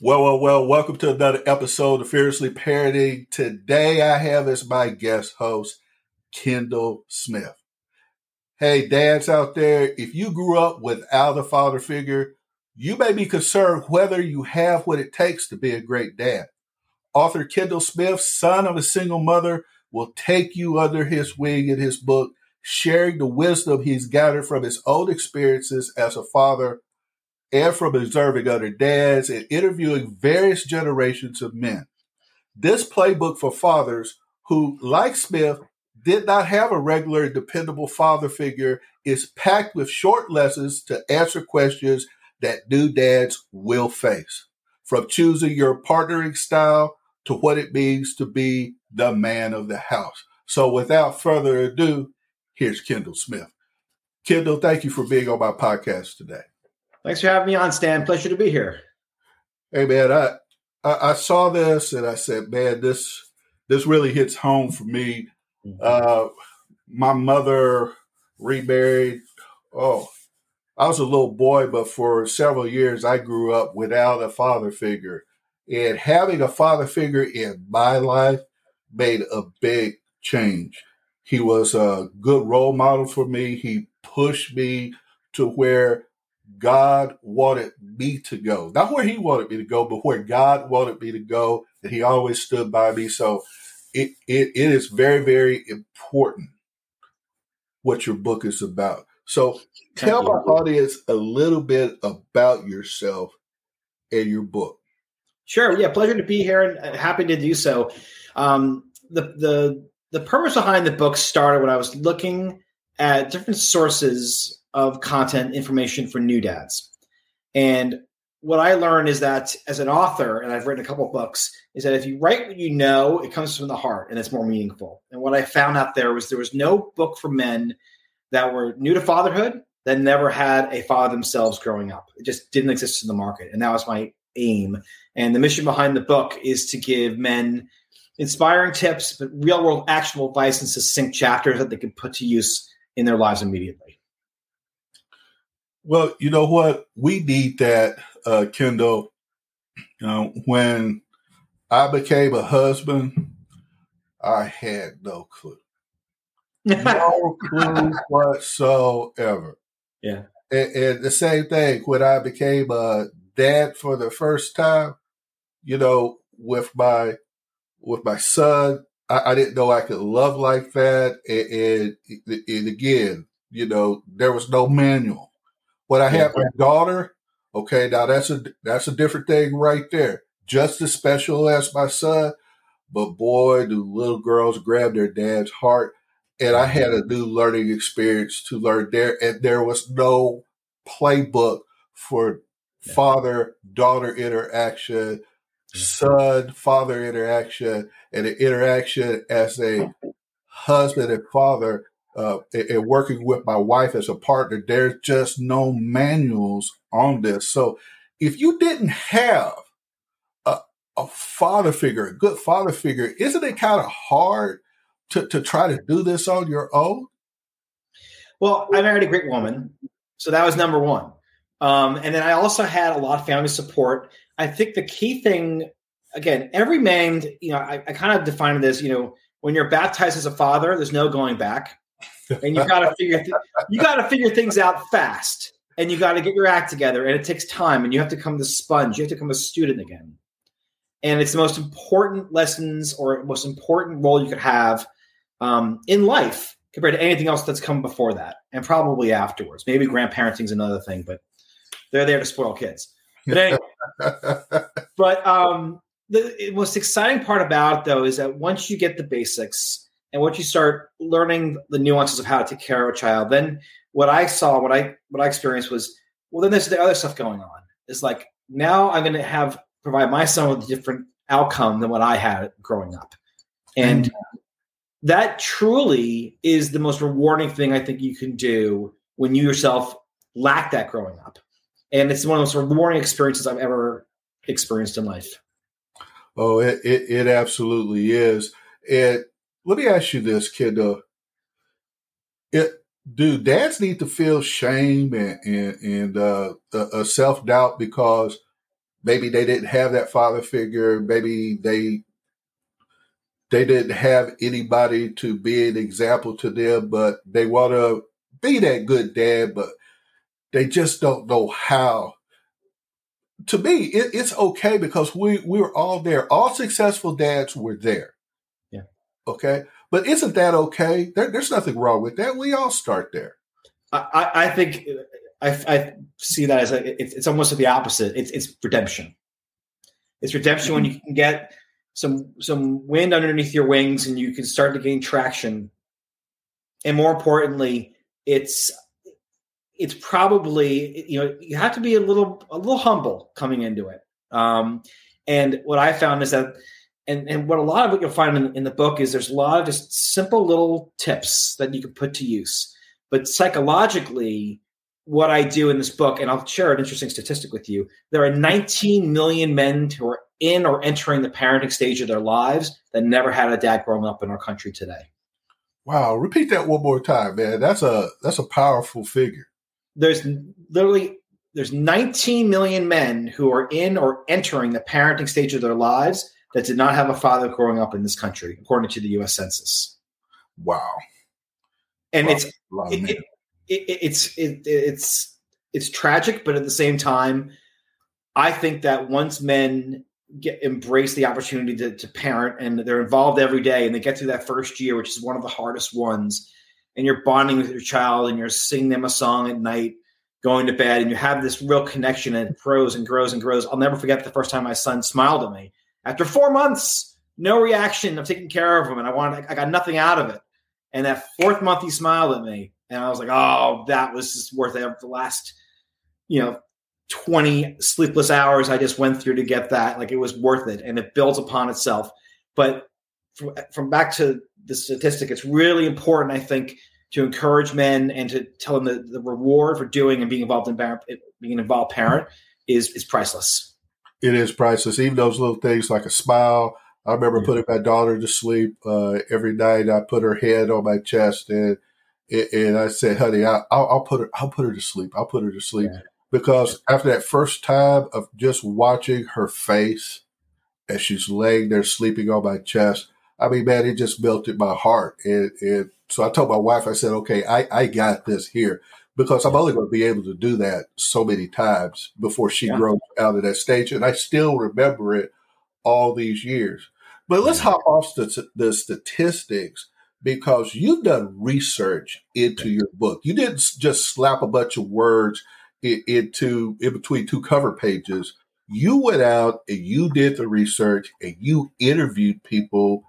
Well, well, well, welcome to another episode of Fearlessly Parenting. Today I have as my guest host, Kendall Smith. Hey, dads out there, if you grew up without a father figure, you may be concerned whether you have what it takes to be a great dad. Author Kendall Smith, son of a single mother, will take you under his wing in his book, sharing the wisdom he's gathered from his own experiences as a father and from observing other dads and interviewing various generations of men. This playbook for fathers who, like Smith, did not have a regular dependable father figure is packed with short lessons to answer questions that new dads will face. From choosing your partnering style to what it means to be the man of the house. So without further ado, here's Kendall Smith. Kendall, thank you for being on my podcast today. Thanks for having me on, Stan. Pleasure to be here. Hey man, I, I, I saw this and I said, man, this this really hits home for me. Mm-hmm. Uh, my mother remarried. Oh, I was a little boy, but for several years I grew up without a father figure, and having a father figure in my life made a big change. He was a good role model for me. He pushed me to where God wanted me to go. Not where He wanted me to go, but where God wanted me to go. And He always stood by me. So it, it, it is very, very important what your book is about. So tell my audience a little bit about yourself and your book. Sure. Yeah. Pleasure to be here and happy to do so. Um, the, the, the purpose behind the book started when I was looking at different sources of content information for new dads. And what I learned is that as an author, and I've written a couple books, is that if you write what you know, it comes from the heart and it's more meaningful. And what I found out there was there was no book for men that were new to fatherhood that never had a father themselves growing up. It just didn't exist in the market. And that was my aim. And the mission behind the book is to give men inspiring tips, but real world actionable advice and succinct chapters that they can put to use in their lives immediately. Well, you know what? We need that, uh, Kendall. You know, when I became a husband, I had no clue. No clue whatsoever. Yeah. And, and, the same thing when I became a dad for the first time, you know, with my with my son, I, I didn't know I could love like that. And, and, and again, you know, there was no manual. When I have my daughter, okay, now that's a that's a different thing right there. Just as special as my son, but boy, do little girls grab their dad's heart. And I had a new learning experience to learn there, and there was no playbook for father daughter interaction, son father interaction, and an interaction as a husband and father uh, and working with my wife as a partner, there's just no manuals on this. So if you didn't have a, a father figure, a good father figure, isn't it kind of hard to, to try to do this on your own? Well, I married a great woman. So that was number one. Um, and then I also had a lot of family support. I think the key thing, again, every man, you know, I, I kind of define it as, you know, when you're baptized as a father, there's no going back and you got to figure th- you got to figure things out fast. and you got to get your act together, and it takes time, and you have to come the sponge. You have to become a student again, and it's the most important lessons or most important role you could have um, in life compared to anything else that's come before that, and probably afterwards. Maybe grandparenting's another thing, but they're there to spoil kids. But anyway, but um, the most exciting part about it, though is that once you get the basics and once you start learning the nuances of how to take care of a child, then what I saw, what I what I experienced was, well, then there's the other stuff going on. It's like now I'm going to have provide my son with a different outcome than what I had growing up, and mm-hmm. that truly is the most rewarding thing I think you can do when you yourself lack that growing up, and it's one of the most rewarding experiences I've ever experienced in life. Oh, it, it, it absolutely is. And let me ask you this, kiddo. It, do dads need to feel shame and, and, and uh, a self doubt because maybe they didn't have that father figure, maybe they they didn't have anybody to be an example to them, but they want to be that good dad, but they just don't know how to me, it, it's okay because we we were all there. All successful dads were there. Okay. But isn't that okay? There, there's nothing wrong with that. We all start there. I, I think I, I, see that as a, it's, it's almost the opposite. It's, it's redemption. It's redemption when you can get some some wind underneath your wings and you can start to gain traction. And more importantly, it's it's probably you know you have to be a little a little humble coming into it. Um, and what I found is that, and and what a lot of what you'll find in, in the book is there's a lot of just simple little tips that you can put to use. But psychologically, what I do in this book, and I'll share an interesting statistic with you. There are 19 million men who are in or entering the parenting stage of their lives that never had a dad growing up in our country today. Wow, repeat that one more time, man. That's a that's a powerful figure there's literally there's 19 million men who are in or entering the parenting stage of their lives that did not have a father growing up in this country, according to the U.S. Census. Wow! And wow. it's it, it, it, it's it's it's tragic, but at the same time, I think that once men get embrace the opportunity to, to parent and they're involved every day, and they get through that first year, which is one of the hardest ones and you're bonding with your child and you're singing them a song at night going to bed and you have this real connection and it grows and grows and grows i'll never forget the first time my son smiled at me after four months no reaction. Of taking care of him and i wanted i got nothing out of it. And that fourth month he smiled at me and i was like oh that was just worth it. The last you know 20 sleepless hours i just went through to get that. Like it was worth it and it builds upon itself. But from, from back to the statistic it's really important i think to encourage men and to tell them that the reward for doing and being involved in being an involved parent is is priceless. It is priceless. Even those little things like a smile. I remember putting my daughter to sleep uh, every night. I put her head on my chest and and I said, "Honey, I, will I'll put her. I'll put her to sleep. I'll put her to sleep." Yeah. Because after that first time of just watching her face as she's laying there sleeping on my chest, I mean, man, it just melted my heart. And, and so I told my wife, I said, okay, I, I got this here because I'm only going to be able to do that so many times before she yeah. grows out of that stage. And I still remember it all these years. But let's hop off the, the statistics because you've done research into your book. You didn't just slap a bunch of words into in between two cover pages. You went out and you did the research and you interviewed people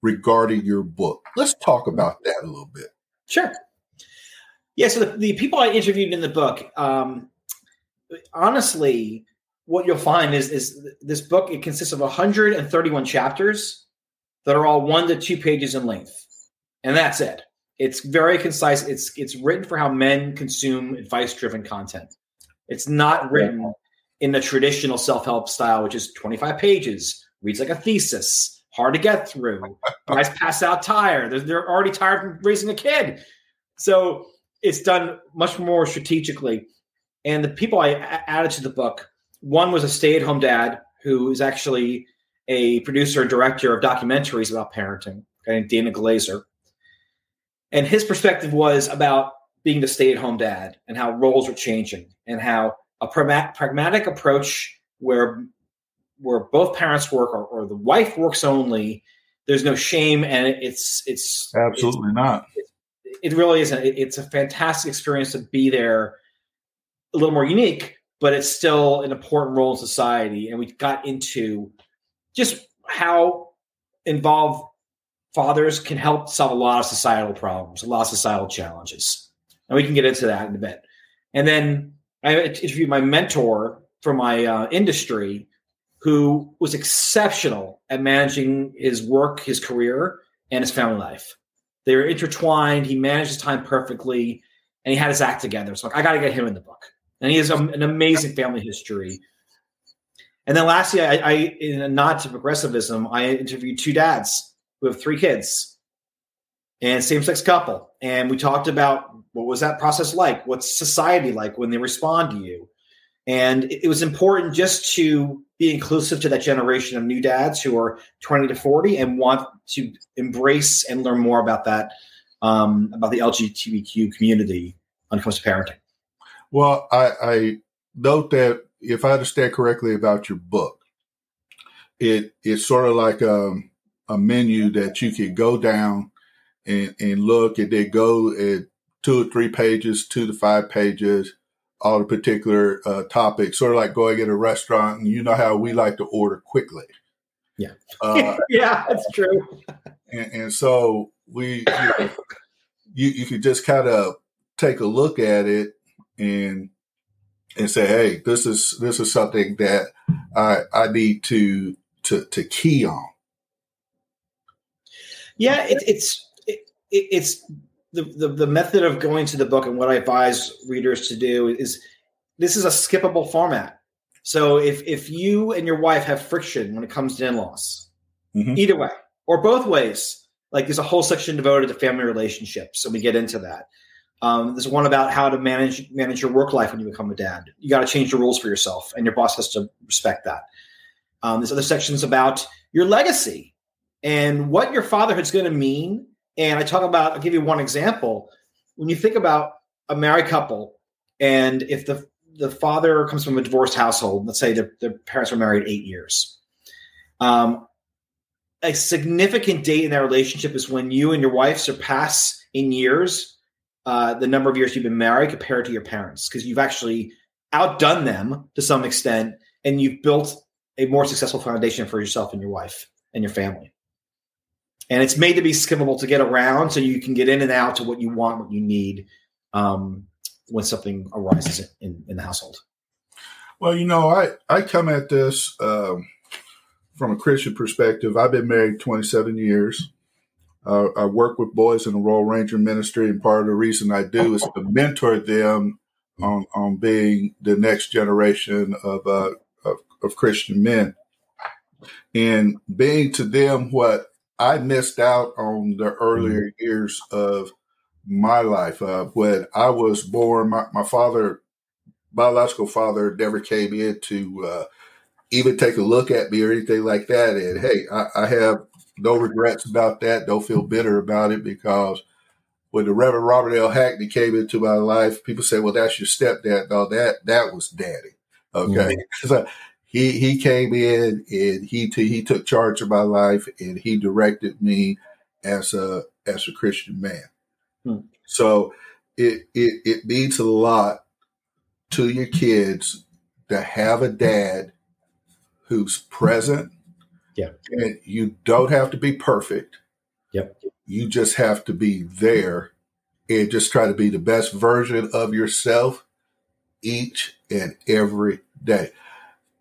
regarding your book. Let's talk mm-hmm. about that a little bit. Sure. Yeah. So the, the people I interviewed in the book, um, honestly, what you'll find is is this book. It consists of 131 chapters that are all one to two pages in length, and that's it. It's very concise. It's it's written for how men consume advice driven content. It's not written in the traditional self help style, which is 25 pages, reads like a thesis hard to get through. Guys pass out tired. They're, they're already tired from raising a kid. So it's done much more strategically. And the people I a- added to the book, one was a stay at home dad who is actually a producer and director of documentaries about parenting, named Dana Glazer. And his perspective was about being the stay-at-home dad and how roles are changing and how a pragmatic approach where where both parents work or, or, the wife works only there's no shame and it's it's absolutely it's, not it, it really isn't it, it's a fantastic experience to be there a little more unique but it's still an important role in society. And we got into just how involved fathers can help solve a lot of societal problems a lot of societal challenges. And we can get into that in a bit. And then I interviewed my mentor from my uh, industry, who was exceptional at managing his work, his career, and his family life. They were intertwined. He managed his time perfectly, and he had his act together. So I got to get him in the book. And he has a, an amazing family history. And then lastly, I, I, in a nod to progressivism, I interviewed two dads who have three kids and same-sex couple, and we talked about what was that process like? What's society like when they respond to you? And it, was important just to be inclusive to that generation of new dads who are 20 to 40 and want to embrace and learn more about that, um, about the LGBTQ community when it comes to parenting. Well, I, I note that if I understand correctly about your book, it it's sort of like a, um, a menu that you could go down and, and look and then go at two or three pages, two to five pages, on a particular uh, topic, sort of like going at a restaurant. And you know how we like to order quickly. Yeah. Uh, yeah, that's true. And, and so we, you, know, you, you could just kind of take a look at it and and say, hey, this is this is something that I I need to to to key on. Yeah, it, it's it, it's the, the, the method of going to the book and what I advise readers to do is this is a skippable format. So if if you and your wife have friction when it comes to in-laws, mm-hmm. either way or both ways, like there's a whole section devoted to family relationships, and we get into that. Um, there's one about how to manage manage your work life when you become a dad. You got to change the rules for yourself, and your boss has to respect that. Um, there's other sections about your legacy and what your fatherhood's going to mean and I talk about, I'll give you one example. When you think about a married couple, and if the the father comes from a divorced household, let's say the, the parents were married eight years, um, a significant date in that relationship is when you and your wife surpass in years uh, the number of years you've been married compared to your parents, because you've actually outdone them to some extent, and you've built a more successful foundation for yourself and your wife and your family and it's made to be skippable to get around so you can get in and out to what you want, what you need um, when something arises in, in the household. Well, you know, I, I come at this um, from a Christian perspective. I've been married 27 years. Uh, I work with boys in the Royal Ranger Ministry, and part of the reason I do is to mentor them on, on being the next generation of, uh, of, of Christian men. And being to them what I missed out on the earlier mm-hmm. years of my life. Uh, when I was born, my, my father, biological father, never came in to uh, even take a look at me or anything like that. And hey, I, I have no regrets about that. Don't feel bitter about it because when the Reverend Robert L. Hackney came into my life, people say, "Well, that's your stepdad." No, that that was daddy. Okay, mm-hmm. he he came in and he t- he took charge of my life and he directed me as a as a Christian man. Hmm. So it, it it means a lot to your kids to have a dad who's present. Yeah. And you don't have to be perfect. Yep. You just have to be there and just try to be the best version of yourself each and every day.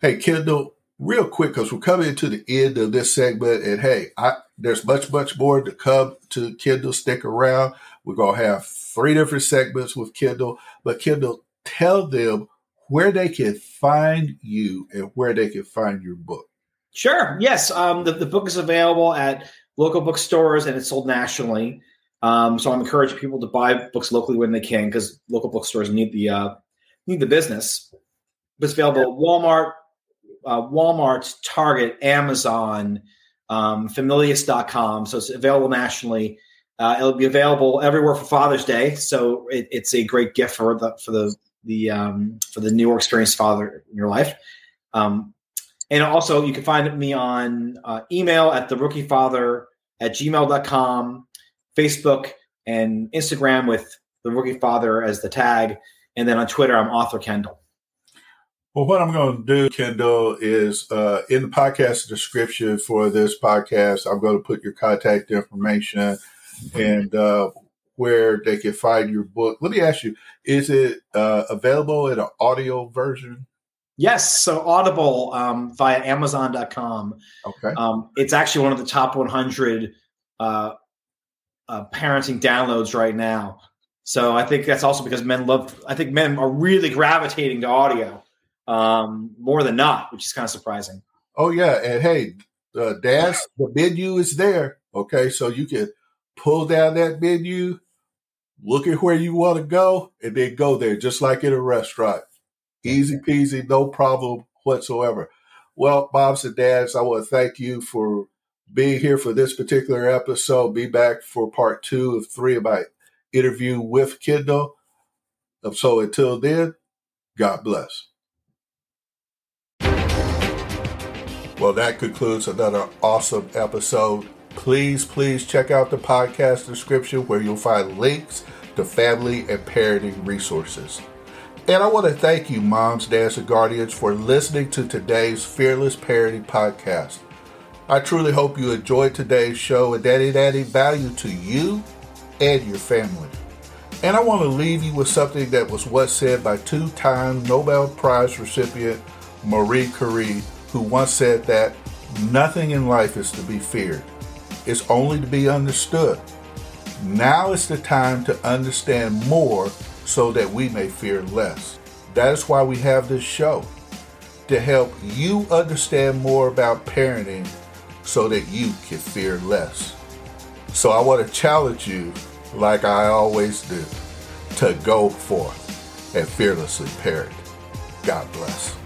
Hey, Kendall, real quick, because we're coming to the end of this segment, and hey, I, there's much, much more to come to Kendall. Stick around. We're going to have three different segments with Kendall, but Kendall, tell them where they can find you and where they can find your book. Sure. Yes. Um, the, the book is available at local bookstores and it's sold nationally. Um, so I'm encouraging people to buy books locally when they can because local bookstores need the uh, need the business. It's available at Walmart, uh, Walmart, Target, Amazon, um, Familius.com. So it's available nationally. Uh, it'll be available everywhere for Father's Day, so it, it's a great gift for the for the the um, for the new or experienced father in your life. Um, and also, you can find me on uh, email at the rookie father at gmail.com, Facebook, and Instagram with the rookie father as the tag. And then on Twitter, I'm author Kendall. Well, what I'm going to do, Kendall, is uh, in the podcast description for this podcast, I'm going to put your contact information and uh, where they can find your book. Let me ask you: Is it uh, available in an audio version? Yes, so Audible um, via Amazon.com. Okay, um, it's actually one of the top 100 uh, uh, parenting downloads right now. So I think that's also because men love. I think men are really gravitating to audio um, more than not, which is kind of surprising. Oh yeah, and hey, uh, dads, the menu is there. Okay, so you can pull down that menu, look at where you want to go, and then go there, just like in a restaurant. Easy peasy, no problem whatsoever. Well, moms and dads, I want to thank you for being here for this particular episode. Be back for part two of three of my interview with Kendall. So until then, God bless. Well, that concludes another awesome episode. Please, please check out the podcast description where you'll find links to family and parenting resources. And I want to thank you, moms, dads, and guardians, for listening to today's Fearless Parenting Podcast. I truly hope you enjoyed today's show and that it added value to you and your family. And I want to leave you with something that was once said by two time Nobel Prize recipient Marie Curie, who once said that nothing in life is to be feared, it's only to be understood. Now is the time to understand more so that we may fear less. That is why we have this show to help you understand more about parenting so that you can fear less. So I want to challenge you, like I always do, to go forth and fearlessly parent. God bless.